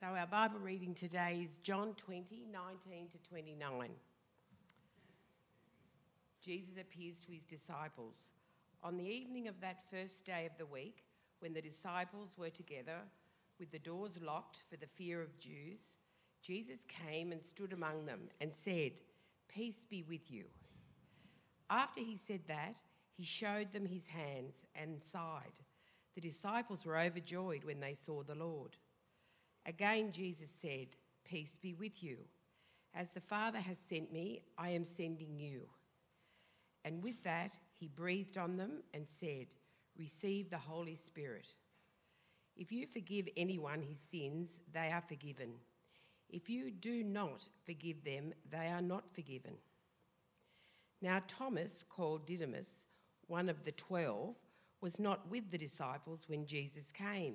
So our Bible reading today is John 20, 19 to 29. Jesus appears to his disciples. On the evening of that first day of the week, when the disciples were together, with the doors locked for the fear of Jews, Jesus came and stood among them and said, Peace be with you. After he said that, he showed them his hands and side. The disciples were overjoyed when they saw the Lord. Again, Jesus said, Peace be with you. As the Father has sent me, I am sending you. And with that, he breathed on them and said, Receive the Holy Spirit. If you forgive anyone his sins, they are forgiven. If you do not forgive them, they are not forgiven. Now, Thomas, called Didymus, one of the twelve, was not with the disciples when Jesus came.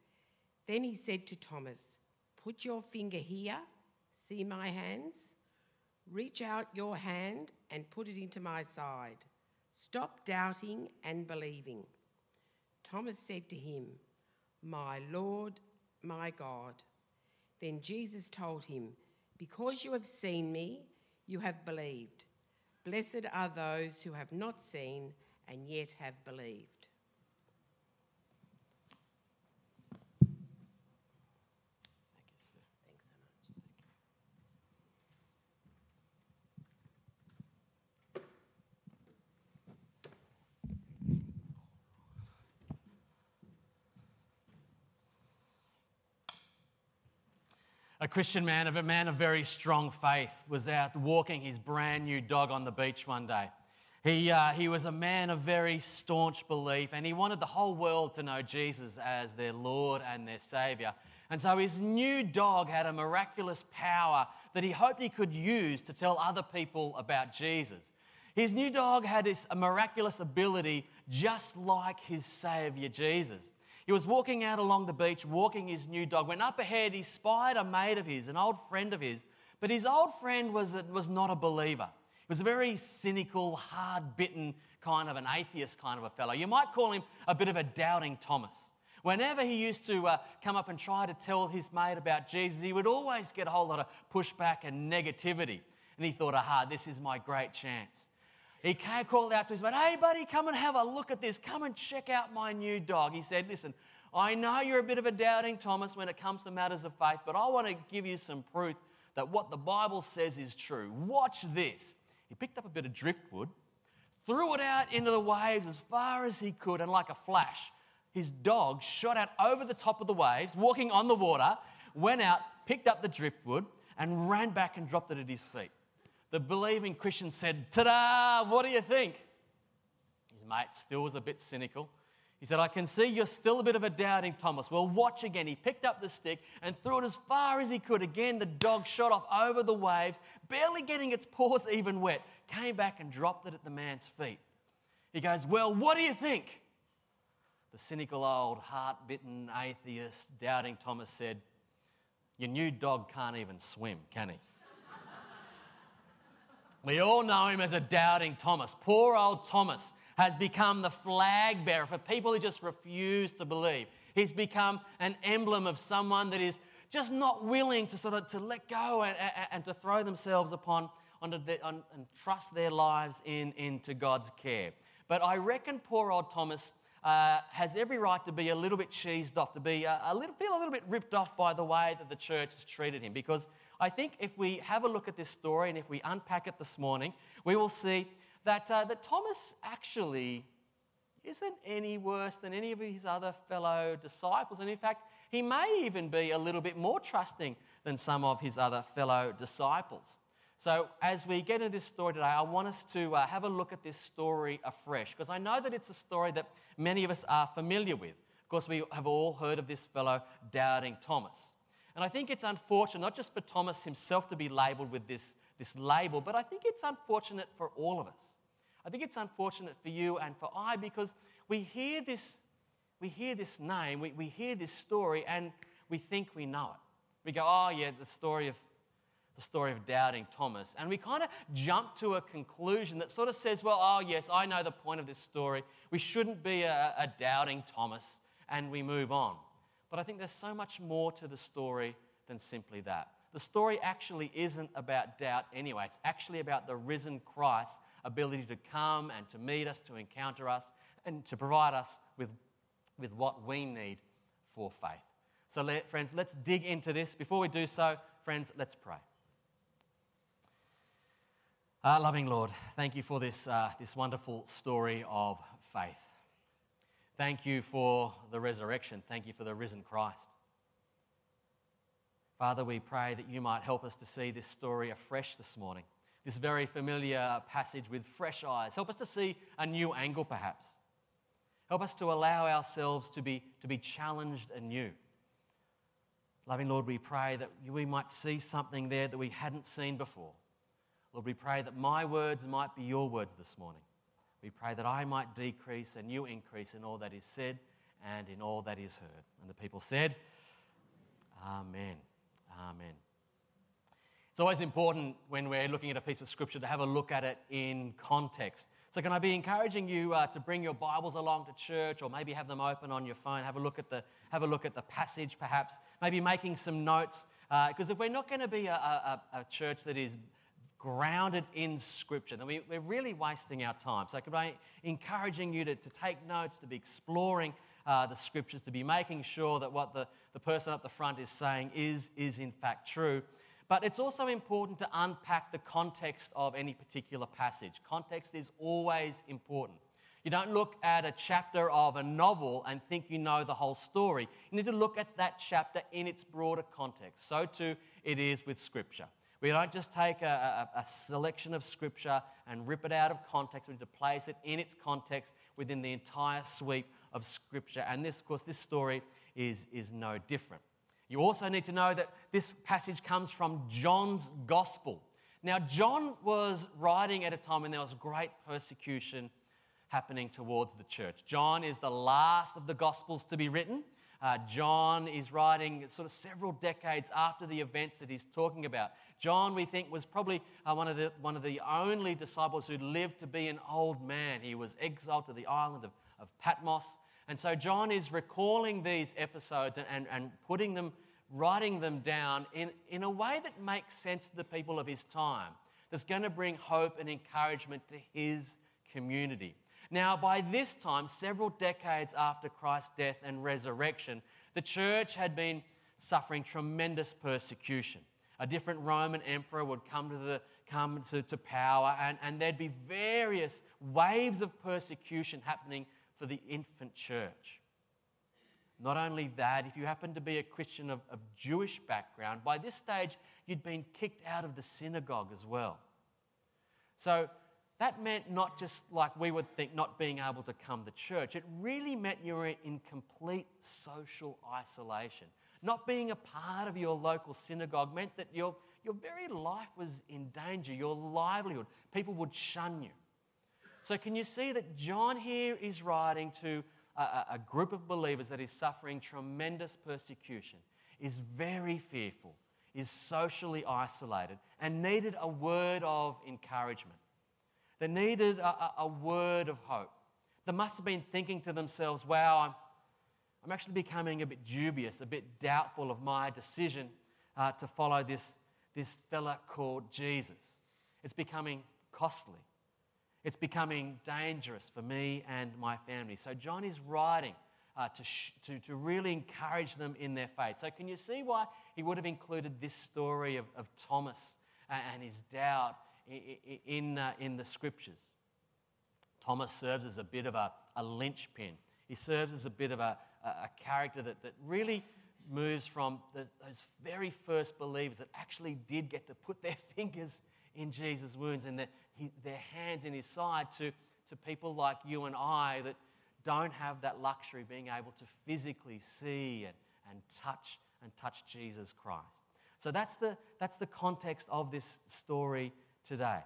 Then he said to Thomas, Put your finger here, see my hands? Reach out your hand and put it into my side. Stop doubting and believing. Thomas said to him, My Lord, my God. Then Jesus told him, Because you have seen me, you have believed. Blessed are those who have not seen and yet have believed. A Christian man, a man of very strong faith, was out walking his brand new dog on the beach one day. He, uh, he was a man of very staunch belief and he wanted the whole world to know Jesus as their Lord and their Savior. And so his new dog had a miraculous power that he hoped he could use to tell other people about Jesus. His new dog had this a miraculous ability just like his Savior Jesus. He was walking out along the beach, walking his new dog. When up ahead, he spied a mate of his, an old friend of his. But his old friend was, was not a believer. He was a very cynical, hard bitten kind of an atheist kind of a fellow. You might call him a bit of a doubting Thomas. Whenever he used to uh, come up and try to tell his mate about Jesus, he would always get a whole lot of pushback and negativity. And he thought, aha, this is my great chance. He came, called out to his mate, Hey, buddy, come and have a look at this. Come and check out my new dog. He said, Listen, I know you're a bit of a doubting Thomas when it comes to matters of faith, but I want to give you some proof that what the Bible says is true. Watch this. He picked up a bit of driftwood, threw it out into the waves as far as he could, and like a flash, his dog shot out over the top of the waves, walking on the water, went out, picked up the driftwood, and ran back and dropped it at his feet. The believing Christian said, Ta da, what do you think? His mate still was a bit cynical. He said, I can see you're still a bit of a doubting Thomas. Well, watch again. He picked up the stick and threw it as far as he could. Again, the dog shot off over the waves, barely getting its paws even wet, came back and dropped it at the man's feet. He goes, Well, what do you think? The cynical old, heart bitten atheist, doubting Thomas said, Your new dog can't even swim, can he? We all know him as a doubting Thomas. Poor old Thomas has become the flag bearer for people who just refuse to believe. He's become an emblem of someone that is just not willing to sort of to let go and, and, and to throw themselves upon the, on, and trust their lives in, into God's care. But I reckon poor old Thomas uh, has every right to be a little bit cheesed off, to be a, a little, feel a little bit ripped off by the way that the church has treated him. Because I think if we have a look at this story and if we unpack it this morning, we will see that, uh, that Thomas actually isn't any worse than any of his other fellow disciples. And in fact, he may even be a little bit more trusting than some of his other fellow disciples. So, as we get into this story today, I want us to uh, have a look at this story afresh because I know that it's a story that many of us are familiar with. Of course, we have all heard of this fellow, Doubting Thomas. And I think it's unfortunate, not just for Thomas himself to be labeled with this, this label, but I think it's unfortunate for all of us. I think it's unfortunate for you and for I because we hear this, we hear this name, we, we hear this story, and we think we know it. We go, oh, yeah, the story of the story of doubting Thomas. And we kind of jump to a conclusion that sort of says, well, oh, yes, I know the point of this story. We shouldn't be a, a doubting Thomas, and we move on. But I think there's so much more to the story than simply that. The story actually isn't about doubt anyway, it's actually about the risen Christ's ability to come and to meet us, to encounter us, and to provide us with, with what we need for faith. So, let, friends, let's dig into this. Before we do so, friends, let's pray. Uh, loving Lord, thank you for this, uh, this wonderful story of faith. Thank you for the resurrection. Thank you for the risen Christ. Father, we pray that you might help us to see this story afresh this morning, this very familiar passage with fresh eyes. Help us to see a new angle, perhaps. Help us to allow ourselves to be, to be challenged anew. Loving Lord, we pray that we might see something there that we hadn't seen before. Lord, we pray that my words might be your words this morning. We pray that I might decrease and you increase in all that is said and in all that is heard. And the people said, Amen. Amen. It's always important when we're looking at a piece of scripture to have a look at it in context. So, can I be encouraging you uh, to bring your Bibles along to church, or maybe have them open on your phone? Have a look at the have a look at the passage, perhaps. Maybe making some notes, because uh, if we're not going to be a, a, a church that is grounded in Scripture, then we, are really wasting our time. So, could I encouraging you to, to take notes, to be exploring uh, the Scriptures, to be making sure that what the, the person up the front is saying is, is in fact true. But it's also important to unpack the context of any particular passage. Context is always important. You don't look at a chapter of a novel and think you know the whole story. You need to look at that chapter in its broader context. So, too, it is with Scripture. We don't just take a, a, a, selection of scripture and rip it out of context. We need to place it in its context within the entire sweep of scripture. And this, of course, this story is, is no different. You also need to know that this passage comes from John's gospel. Now, John was writing at a time when there was great persecution happening towards the church. John is the last of the gospels to be written. Uh, John is writing sort of several decades after the events that he's talking about. John, we think, was probably uh, one, of the, one of the only disciples who lived to be an old man. He was exiled to the island of, of Patmos. And so John is recalling these episodes and, and, and putting them, writing them down in, in a way that makes sense to the people of his time, that's going to bring hope and encouragement to his community. Now, by this time, several decades after Christ's death and resurrection, the church had been suffering tremendous persecution. A different Roman emperor would come to, the, come to, to power, and, and there'd be various waves of persecution happening for the infant church. Not only that, if you happened to be a Christian of, of Jewish background, by this stage you'd been kicked out of the synagogue as well. So that meant not just like we would think, not being able to come to church. It really meant you were in complete social isolation. Not being a part of your local synagogue meant that your, your very life was in danger, your livelihood. People would shun you. So, can you see that John here is writing to a, a group of believers that is suffering tremendous persecution, is very fearful, is socially isolated, and needed a word of encouragement? They needed a, a, a word of hope. They must have been thinking to themselves, wow, I'm, I'm actually becoming a bit dubious, a bit doubtful of my decision uh, to follow this, this fella called Jesus. It's becoming costly. It's becoming dangerous for me and my family. So, John is writing uh, to, sh- to, to really encourage them in their faith. So, can you see why he would have included this story of, of Thomas and, and his doubt in, uh, in the scriptures. Thomas serves as a bit of a, a linchpin. He serves as a bit of a, a character that, that really moves from the, those very first believers that actually did get to put their fingers in Jesus' wounds and their, he, their hands in his side to, to people like you and I that don't have that luxury of being able to physically see and, and touch and touch Jesus Christ. So that's the, that's the context of this story today.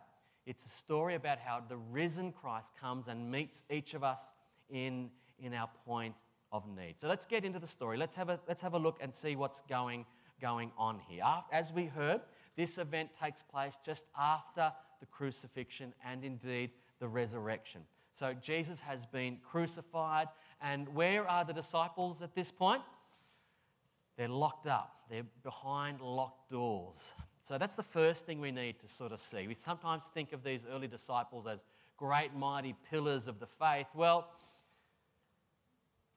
It's a story about how the risen Christ comes and meets each of us in, in our point of need. So let's get into the story. Let's have a, let's have a look and see what's going, going on here. Ah, as we heard, this event takes place just after the crucifixion and indeed the resurrection. So Jesus has been crucified, and where are the disciples at this point? They're locked up, they're behind locked doors. So that's the first thing we need to sort of see. We sometimes think of these early disciples as great, mighty pillars of the faith. Well,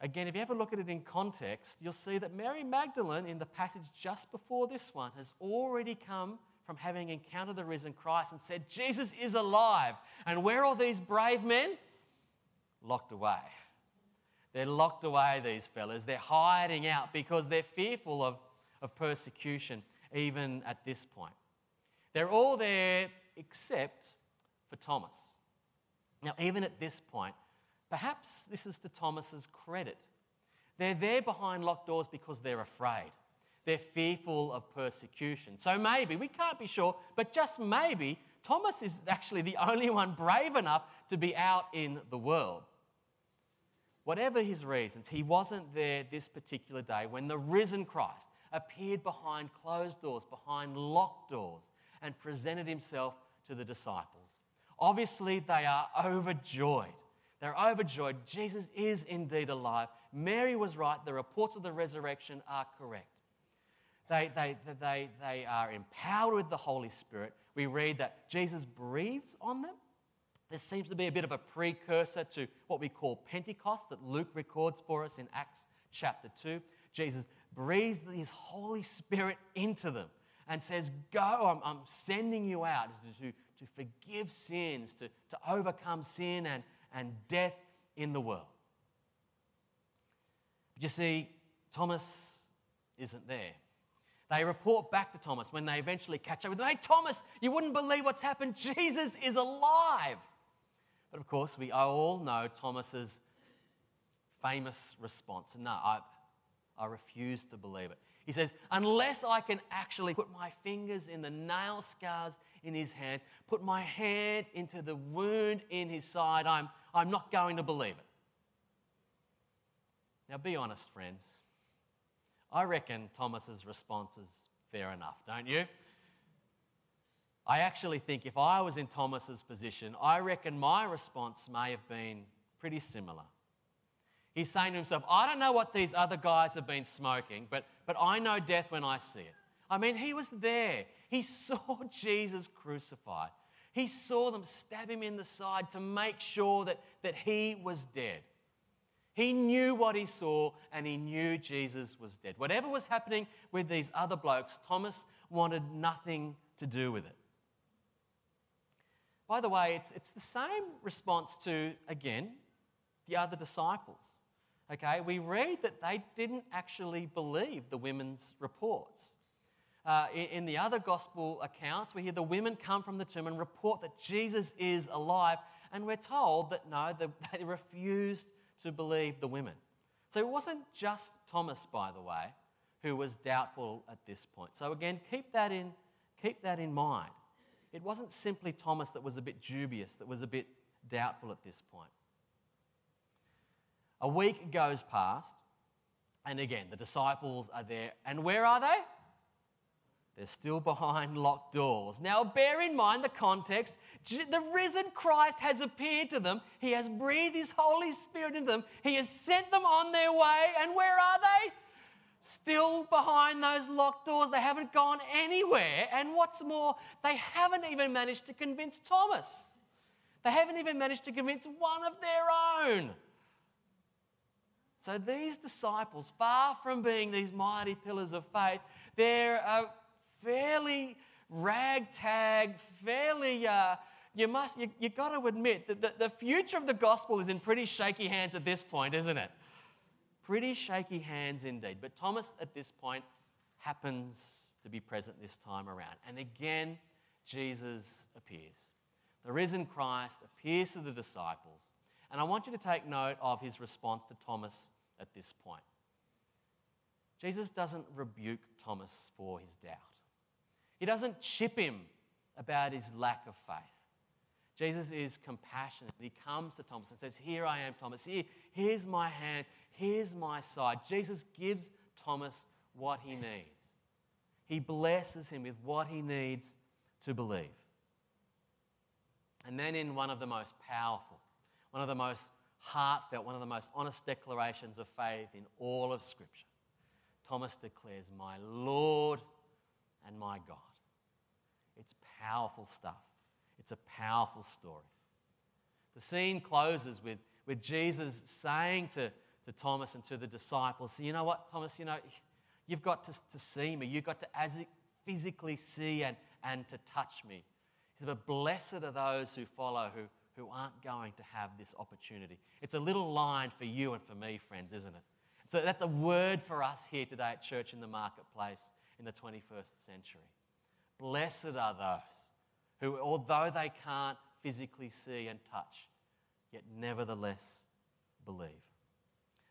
again, if you ever look at it in context, you'll see that Mary Magdalene, in the passage just before this one, has already come from having encountered the risen Christ and said, Jesus is alive. And where are these brave men? Locked away. They're locked away, these fellas. They're hiding out because they're fearful of, of persecution, even at this point. They're all there except for Thomas. Now, even at this point, perhaps this is to Thomas's credit. They're there behind locked doors because they're afraid. They're fearful of persecution. So maybe, we can't be sure, but just maybe, Thomas is actually the only one brave enough to be out in the world. Whatever his reasons, he wasn't there this particular day when the risen Christ appeared behind closed doors, behind locked doors, and presented himself to the disciples. Obviously, they are overjoyed. They're overjoyed. Jesus is indeed alive. Mary was right. The reports of the resurrection are correct. They, they, they, they are empowered with the Holy Spirit. We read that Jesus breathes on them. This seems to be a bit of a precursor to what we call Pentecost that Luke records for us in Acts chapter 2. Jesus breathes his Holy Spirit into them and says, Go, I'm, I'm sending you out to, to, to forgive sins, to, to overcome sin and, and death in the world. But you see, Thomas isn't there. They report back to Thomas when they eventually catch up with him. Hey, Thomas, you wouldn't believe what's happened. Jesus is alive. But of course, we all know Thomas's famous response. No, I, I refuse to believe it. He says, Unless I can actually put my fingers in the nail scars in his hand, put my hand into the wound in his side, I'm, I'm not going to believe it. Now, be honest, friends. I reckon Thomas's response is fair enough, don't you? I actually think if I was in Thomas's position, I reckon my response may have been pretty similar. He's saying to himself, I don't know what these other guys have been smoking, but, but I know death when I see it. I mean, he was there. He saw Jesus crucified. He saw them stab him in the side to make sure that, that he was dead. He knew what he saw and he knew Jesus was dead. Whatever was happening with these other blokes, Thomas wanted nothing to do with it. By the way, it's, it's the same response to, again, the other disciples. Okay, we read that they didn't actually believe the women's reports. Uh, in, in the other gospel accounts, we hear the women come from the tomb and report that Jesus is alive, and we're told that no, they, refused to believe the women. So it wasn't just Thomas, by the way, who was doubtful at this point. So again, keep that in, keep that in mind. It wasn't simply Thomas that was a bit dubious, that was a bit doubtful at this point. A week goes past, and again, the disciples are there. And where are they? They're still behind locked doors. Now, bear in mind the context. The risen Christ has appeared to them. He has breathed His Holy Spirit into them. He has sent them on their way. And where are they? Still behind those locked doors. They haven't gone anywhere. And what's more, they haven't even managed to convince Thomas. They haven't even managed to convince one of their own. So these disciples, far from being these mighty pillars of faith, they're a fairly ragtag, fairly, uh, you must, you, you got to admit that the, the future of the gospel is in pretty shaky hands at this point, isn't it? Pretty shaky hands indeed. But Thomas at this point happens to be present this time around. And again, Jesus appears. The risen Christ appears to the disciples. And I want you to take note of his response to Thomas at this point. Jesus doesn't rebuke Thomas for his doubt. He doesn't chip him about his lack of faith. Jesus is compassionate. He comes to Thomas and says, Here I am, Thomas. Here, here's my hand. Here's my side. Jesus gives Thomas what he needs. He blesses him with what he needs to believe. And then, in one of the most powerful, one of the most heartfelt, one of the most honest declarations of faith in all of Scripture, Thomas declares, My Lord and my God. It's powerful stuff. It's a powerful story. The scene closes with, with Jesus saying to, to Thomas and to the disciples, You know what, Thomas, you know, you've got to, to see me. You've got to as physically see and, and to touch me. He said, But blessed are those who follow, who, who aren't going to have this opportunity. It's a little line for you and for me, friends, isn't it? So that's a word for us here today at Church in the Marketplace in the 21st century. Blessed are those who, although they can't physically see and touch, yet nevertheless believe.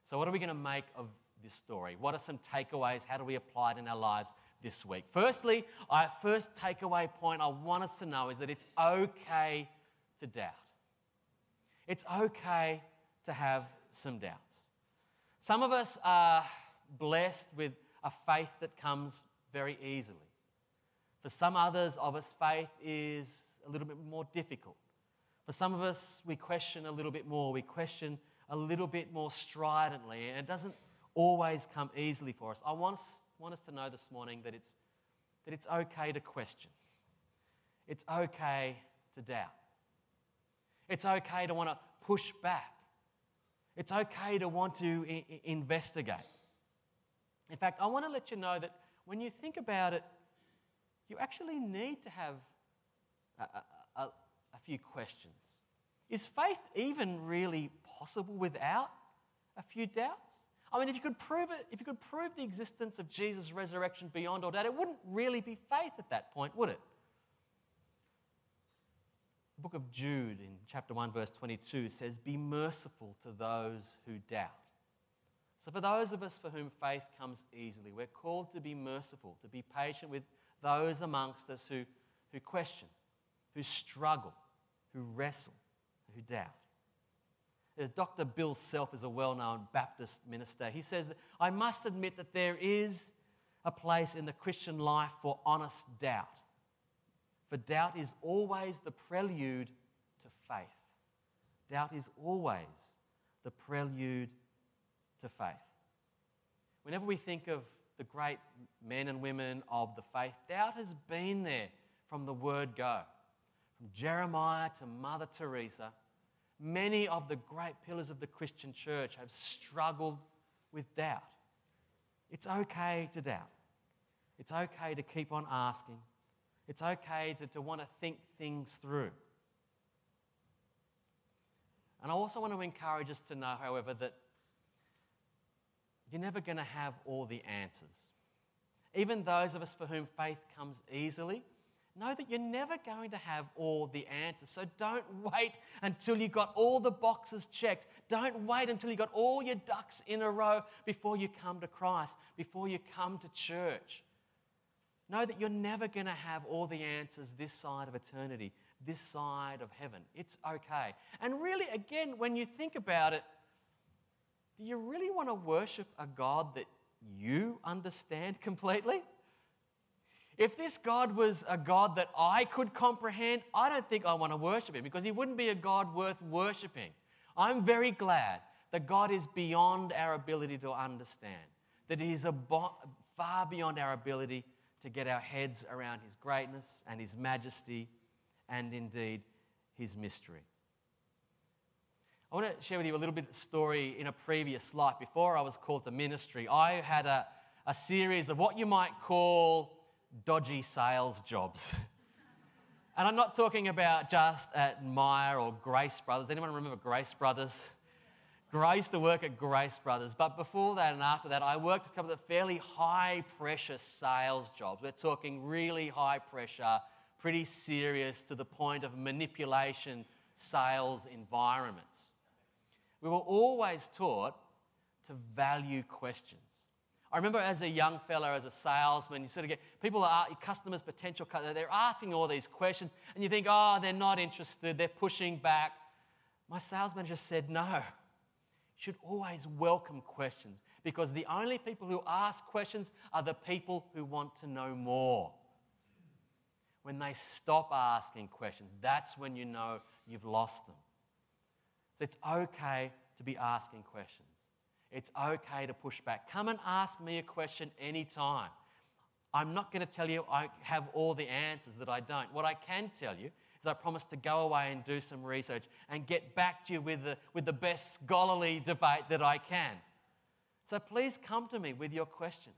So, what are we going to make of this story? What are some takeaways? How do we apply it in our lives this week? Firstly, our first takeaway point I want us to know is that it's okay to doubt. It's okay to have some doubts. Some of us are blessed with a faith that comes very easily. For some others of us, faith is a little bit more difficult. For some of us, we question a little bit more. We question a little bit more stridently, and it doesn't always come easily for us. I want us, want us to know this morning that it's, that it's okay to question, it's okay to doubt, it's okay to want to push back, it's okay to want to I- investigate. In fact, I want to let you know that when you think about it, you actually need to have a, a, a, a few questions. Is faith even really possible without a few doubts? I mean, if you could prove it, if you could prove the existence of Jesus' resurrection beyond all doubt, it wouldn't really be faith at that point, would it? The book of Jude in chapter 1, verse 22 says, Be merciful to those who doubt. So, for those of us for whom faith comes easily, we're called to be merciful, to be patient with those amongst us who, who question, who struggle, who wrestle, who doubt. Uh, Dr. Bill Self is a well known Baptist minister. He says, I must admit that there is a place in the Christian life for honest doubt. For doubt is always the prelude to faith. Doubt is always the prelude to faith. Whenever we think of the great men and women of the faith, doubt has been there from the word go. From Jeremiah to Mother Teresa, many of the great pillars of the Christian church have struggled with doubt. It's okay to doubt. It's okay to keep on asking. It's okay to, to want to think things through. And I also want to encourage us to know, however, that you're never going to have all the answers. Even those of us for whom faith comes easily, know that you're never going to have all the answers. So don't wait until you've got all the boxes checked. Don't wait until you've got all your ducks in a row before you come to Christ, before you come to church. Know that you're never going to have all the answers this side of eternity, this side of heaven. It's okay. And really, again, when you think about it, do you really want to worship a God that you understand completely? If this God was a God that I could comprehend, I don't think I want to worship him because he wouldn't be a God worth worshiping. I'm very glad that God is beyond our ability to understand, that he is far beyond our ability to get our heads around his greatness and his majesty and indeed his mystery. I want to share with you a little bit of story in a previous life. Before I was called to ministry, I had a, a series of what you might call dodgy sales jobs. and I'm not talking about just at Myer or Grace Brothers. Anyone remember Grace Brothers? I used to work at Grace Brothers, but before that and after that, I worked a couple of fairly high pressure sales jobs. We're talking really high pressure, pretty serious to the point of manipulation sales environments. We were always taught to value questions. I remember as a young fella, as a salesman, you sort of get people are customers, potential customers, they're asking all these questions, and you think, oh, they're not interested, they're pushing back. My sales manager said, no. Should always welcome questions because the only people who ask questions are the people who want to know more. When they stop asking questions, that's when you know you've lost them. So it's okay to be asking questions. It's okay to push back. Come and ask me a question anytime. I'm not going to tell you I have all the answers that I don't. What I can tell you I promise to go away and do some research and get back to you with the, with the best scholarly debate that I can. So please come to me with your questions.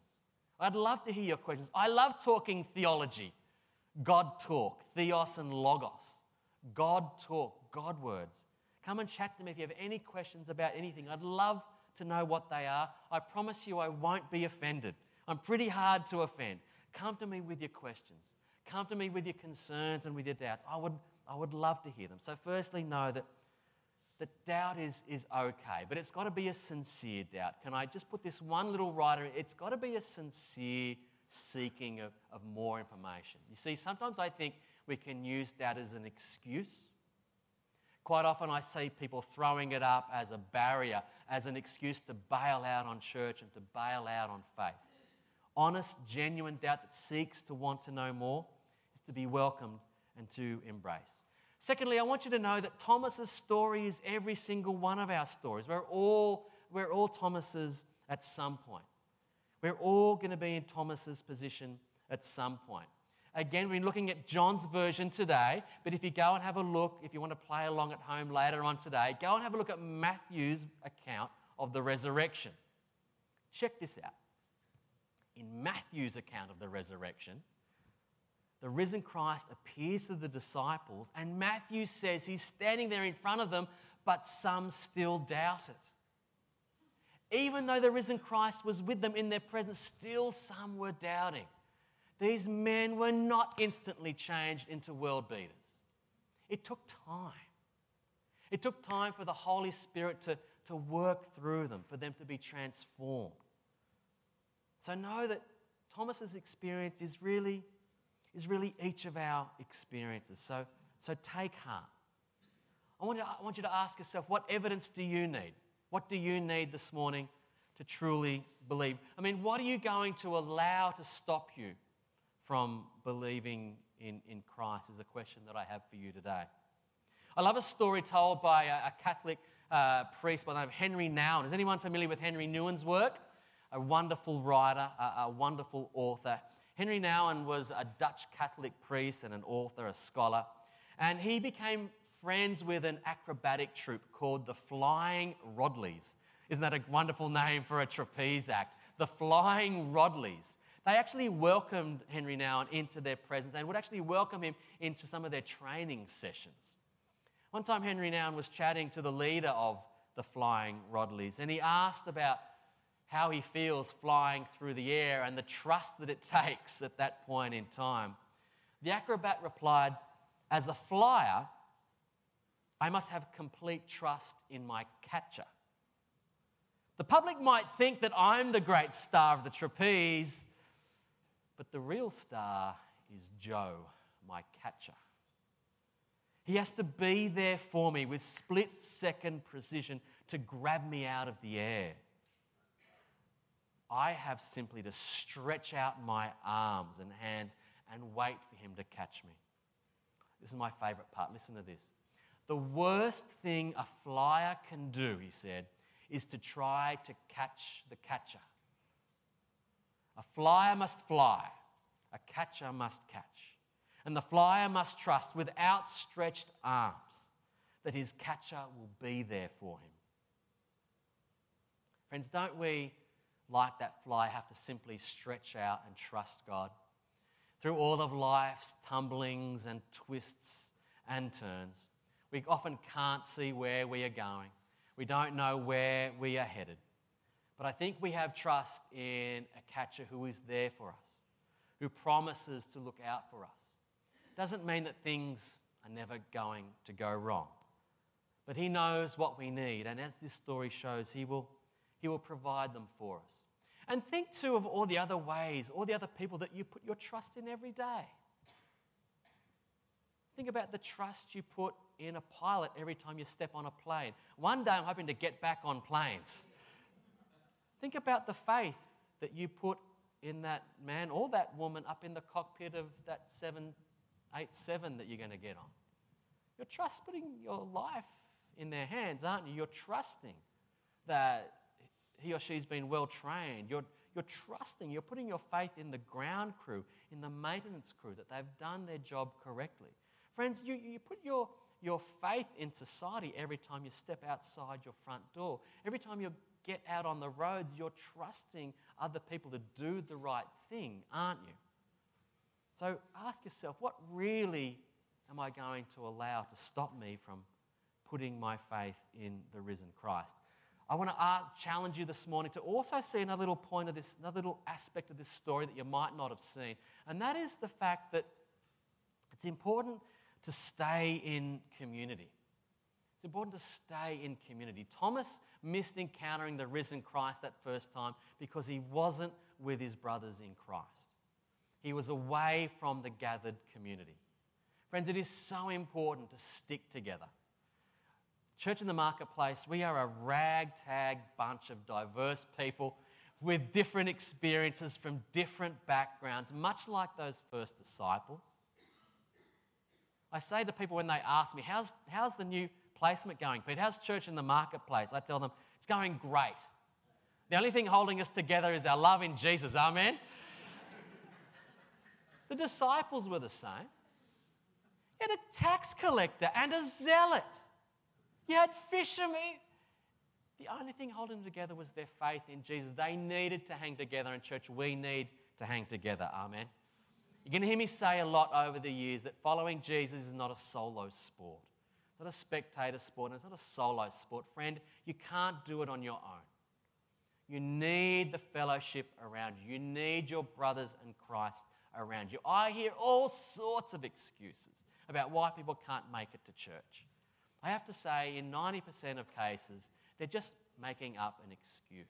I'd love to hear your questions. I love talking theology, God talk, theos and logos, God talk, God words. Come and chat to me if you have any questions about anything. I'd love to know what they are. I promise you I won't be offended. I'm pretty hard to offend. Come to me with your questions. Come to me with your concerns and with your doubts. I would, I would love to hear them. So, firstly, know that, that doubt is, is okay, but it's got to be a sincere doubt. Can I just put this one little rider? It's got to be a sincere seeking of, of more information. You see, sometimes I think we can use doubt as an excuse Quite often, I see people throwing it up as a barrier, as an excuse to bail out on church and to bail out on faith. Honest, genuine doubt that seeks to want to know more to be welcomed and to embrace. Secondly, I want you to know that Thomas's story is every single one of our stories. We're all, we're all Thomas's at some point. We're all going to be in Thomas's position at some point. Again, we're looking at John's version today, but if you go and have a look, if you want to play along at home later on today, go and have a look at Matthew's account of the resurrection. Check this out. In Matthew's account of the resurrection, the risen Christ appears to the disciples, and Matthew says he's standing there in front of them, but some still doubt it. Even though the risen Christ was with them in their presence, still some were doubting. These men were not instantly changed into world beaters. It took time. It took time for the Holy Spirit to, to work through them, for them to be transformed. So know that Thomas's experience is really, is really each of our experiences. So, so take heart. I want, you, I want you to ask yourself what evidence do you need? What do you need this morning to truly believe? I mean, what are you going to allow to stop you from believing in, in Christ is a question that I have for you today. I love a story told by a, a Catholic uh, priest by the name of Henry Nouwen. Is anyone familiar with Henry Nouwen's work? A wonderful writer, a, a wonderful author. Henry Nouwen was a Dutch Catholic priest and an author, a scholar, and he became friends with an acrobatic troupe called the Flying Rodleighs. Isn't that a wonderful name for a trapeze act? The Flying Rodleighs. They actually welcomed Henry Nouwen into their presence and would actually welcome him into some of their training sessions. One time, Henry Nouwen was chatting to the leader of the Flying Rodleighs, and he asked about how he feels flying through the air and the trust that it takes at that point in time. The acrobat replied, As a flyer, I must have complete trust in my catcher. The public might think that I'm the great star of the trapeze, but the real star is Joe, my catcher. He has to be there for me with split second precision to grab me out of the air. I have simply to stretch out my arms and hands and wait for him to catch me. This is my favorite part. Listen to this. The worst thing a flyer can do, he said, is to try to catch the catcher. A flyer must fly, a catcher must catch. And the flyer must trust with outstretched arms that his catcher will be there for him. Friends, don't we, like that fly, have to simply stretch out and trust God? Through all of life's tumblings and twists and turns, we often can't see where we are going. We don't know where we are headed. But I think we have trust in a catcher who is there for us, who promises to look out for us. Doesn't mean that things are never going to go wrong. But he knows what we need, and as this story shows, he will, he will provide them for us. And think too of all the other ways, all the other people that you put your trust in every day. Think about the trust you put in a pilot every time you step on a plane. One day I'm hoping to get back on planes. Think about the faith that you put in that man or that woman up in the cockpit of that 787 that you're going to get on. You're trust putting your life in their hands, aren't you? You're trusting that he or she's been well trained. You're, you're trusting, you're putting your faith in the ground crew, in the maintenance crew, that they've done their job correctly. Friends, you, you put your, your faith in society every time you step outside your front door. Every time you get out on the roads, you're trusting other people to do the right thing, aren't you? So ask yourself, what really am I going to allow to stop me from putting my faith in the risen Christ? I want to ask, challenge you this morning to also see another little point of this, another little aspect of this story that you might not have seen. And that is the fact that it's important to stay in community. It's important to stay in community. Thomas missed encountering the risen Christ that first time because he wasn't with his brothers in Christ. He was away from the gathered community. Friends, it is so important to stick together. Church in the Marketplace, we are a ragtag bunch of diverse people with different experiences from different backgrounds, much like those first disciples. I say to people when they ask me, How's, how's the new placement going, Pete? How's church in the marketplace? I tell them, It's going great. The only thing holding us together is our love in Jesus. Amen? the disciples were the same. Had a tax collector and a zealot. You had fishermen. The only thing holding them together was their faith in Jesus. They needed to hang together in church. We need to hang together. Amen. You're going to hear me say a lot over the years that following Jesus is not a solo sport, It's not a spectator sport, and it's not a solo sport. Friend, you can't do it on your own. You need the fellowship around you. You need your brothers in Christ around you. I hear all sorts of excuses about why people can't make it to church. I have to say, in 90% of cases, they're just making up an excuse.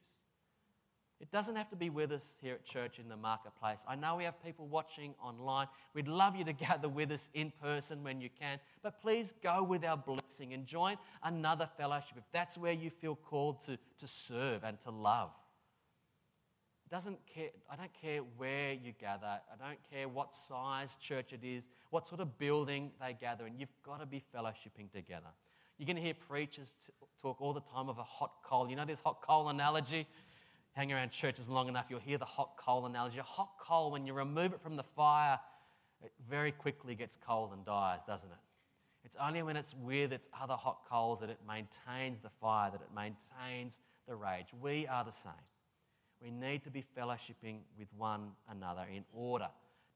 It doesn't have to be with us here at church in the marketplace. I know we have people watching online. We'd love you to gather with us in person when you can, but please go with our blessing and join another fellowship if that's where you feel called to, to serve and to love. Doesn't care, I don't care where you gather, I don't care what size church it is, what sort of building they gather in. You've got to be fellowshipping together. You're going to hear preachers talk all the time of a hot coal. You know this hot coal analogy? hang around churches long enough, you'll hear the hot coal analogy. A hot coal, when you remove it from the fire, it very quickly gets cold and dies, doesn't it? It's only when it's with its other hot coals that it maintains the fire, that it maintains the rage. We are the same. We need to be fellowshipping with one another in order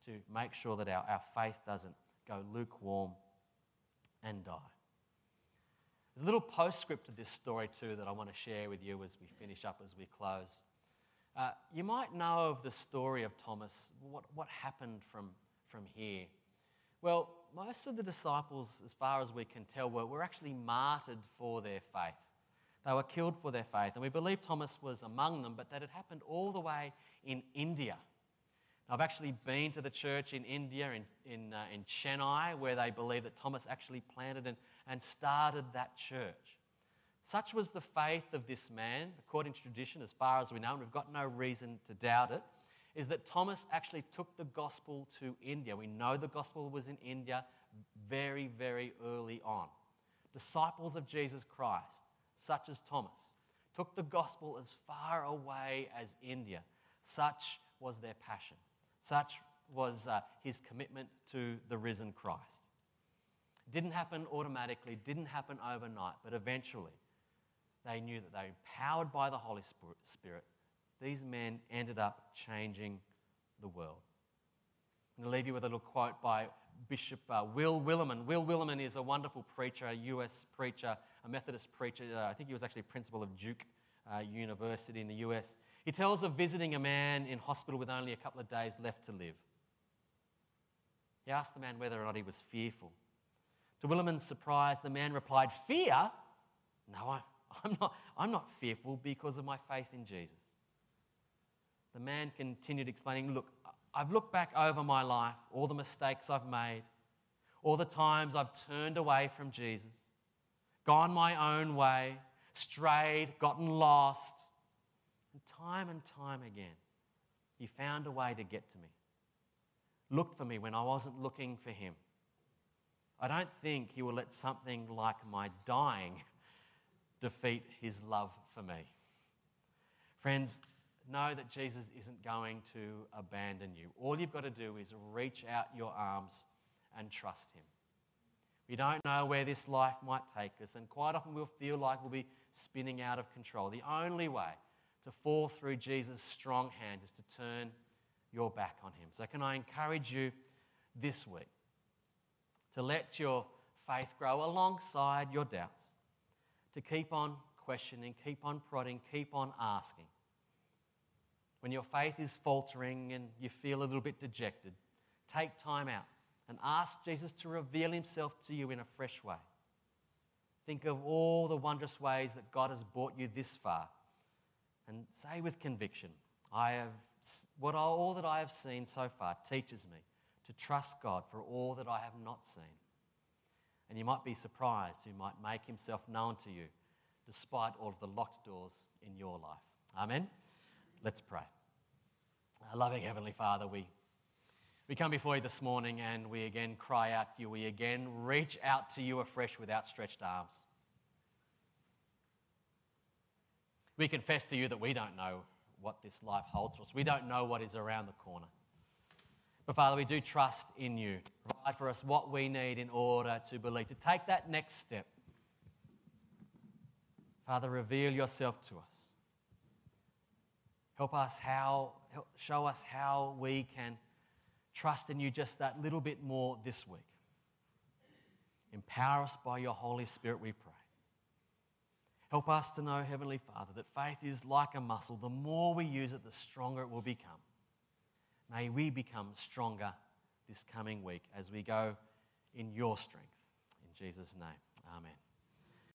to make sure that our, our faith doesn't go lukewarm and die. A little postscript to this story, too, that I want to share with you as we finish up, as we close. Uh, you might know of the story of Thomas. What, what happened from, from here? Well, most of the disciples, as far as we can tell, were, were actually martyred for their faith. They were killed for their faith. And we believe Thomas was among them, but that it happened all the way in India. Now, I've actually been to the church in India, in, in, uh, in Chennai, where they believe that Thomas actually planted and, and started that church. Such was the faith of this man, according to tradition, as far as we know, and we've got no reason to doubt it, is that Thomas actually took the gospel to India. We know the gospel was in India very, very early on. Disciples of Jesus Christ, such as Thomas, took the gospel as far away as India. Such was their passion. Such was uh, his commitment to the risen Christ. Didn't happen automatically, didn't happen overnight, but eventually they knew that they were empowered by the Holy Spirit. These men ended up changing the world. I'm going to leave you with a little quote by Bishop uh, Will Willimon. Will Willimon is a wonderful preacher, a US preacher, a Methodist preacher. Uh, I think he was actually principal of Duke uh, University in the US. He tells of visiting a man in hospital with only a couple of days left to live. He asked the man whether or not he was fearful. To Willimon's surprise, the man replied, Fear? No, I, I'm not, I'm not fearful because of my faith in Jesus. The man continued explaining, Look, I've looked back over my life, all the mistakes I've made, all the times I've turned away from Jesus, gone my own way, strayed, gotten lost. And time and time again, he found a way to get to me. Looked for me when I wasn't looking for him. I don't think he will let something like my dying defeat his love for me. Friends, know that Jesus isn't going to abandon you. All you've got to do is reach out your arms and trust Him. We don't know where this life might take us, and quite often we'll feel like we'll be spinning out of control. The only way to fall through Jesus' strong hand is to turn your back on Him. So, can I encourage you this week to let your faith grow alongside your doubts, to keep on questioning, keep on prodding, keep on asking? when your faith is faltering and you feel a little bit dejected, take time out and ask Jesus to reveal himself to you in a fresh way. Think of all the wondrous ways that God has brought you this far and say with conviction, I have what all that I have seen so far teaches me to trust God for all that I have not seen. And you might be surprised who might make himself known to you despite all of the locked doors in your life. Amen. Let's pray. Our loving Heavenly Father, we, we come before you this morning and we again cry out to you. We again reach out to you afresh with outstretched arms. We confess to you that we don't know what this life holds for us. We don't know what is around the corner. But Father, we do trust in you. Provide for us what we need in order to believe, to take that next step. Father, reveal yourself to us. Help us how, help show us how we can trust in you just that little bit more this week. Empower us by your Holy Spirit, we pray. Help us to know, Heavenly Father, that faith is like a muscle. The more we use it, the stronger it will become. May we become stronger this coming week as we go in your strength. In Jesus' name, amen.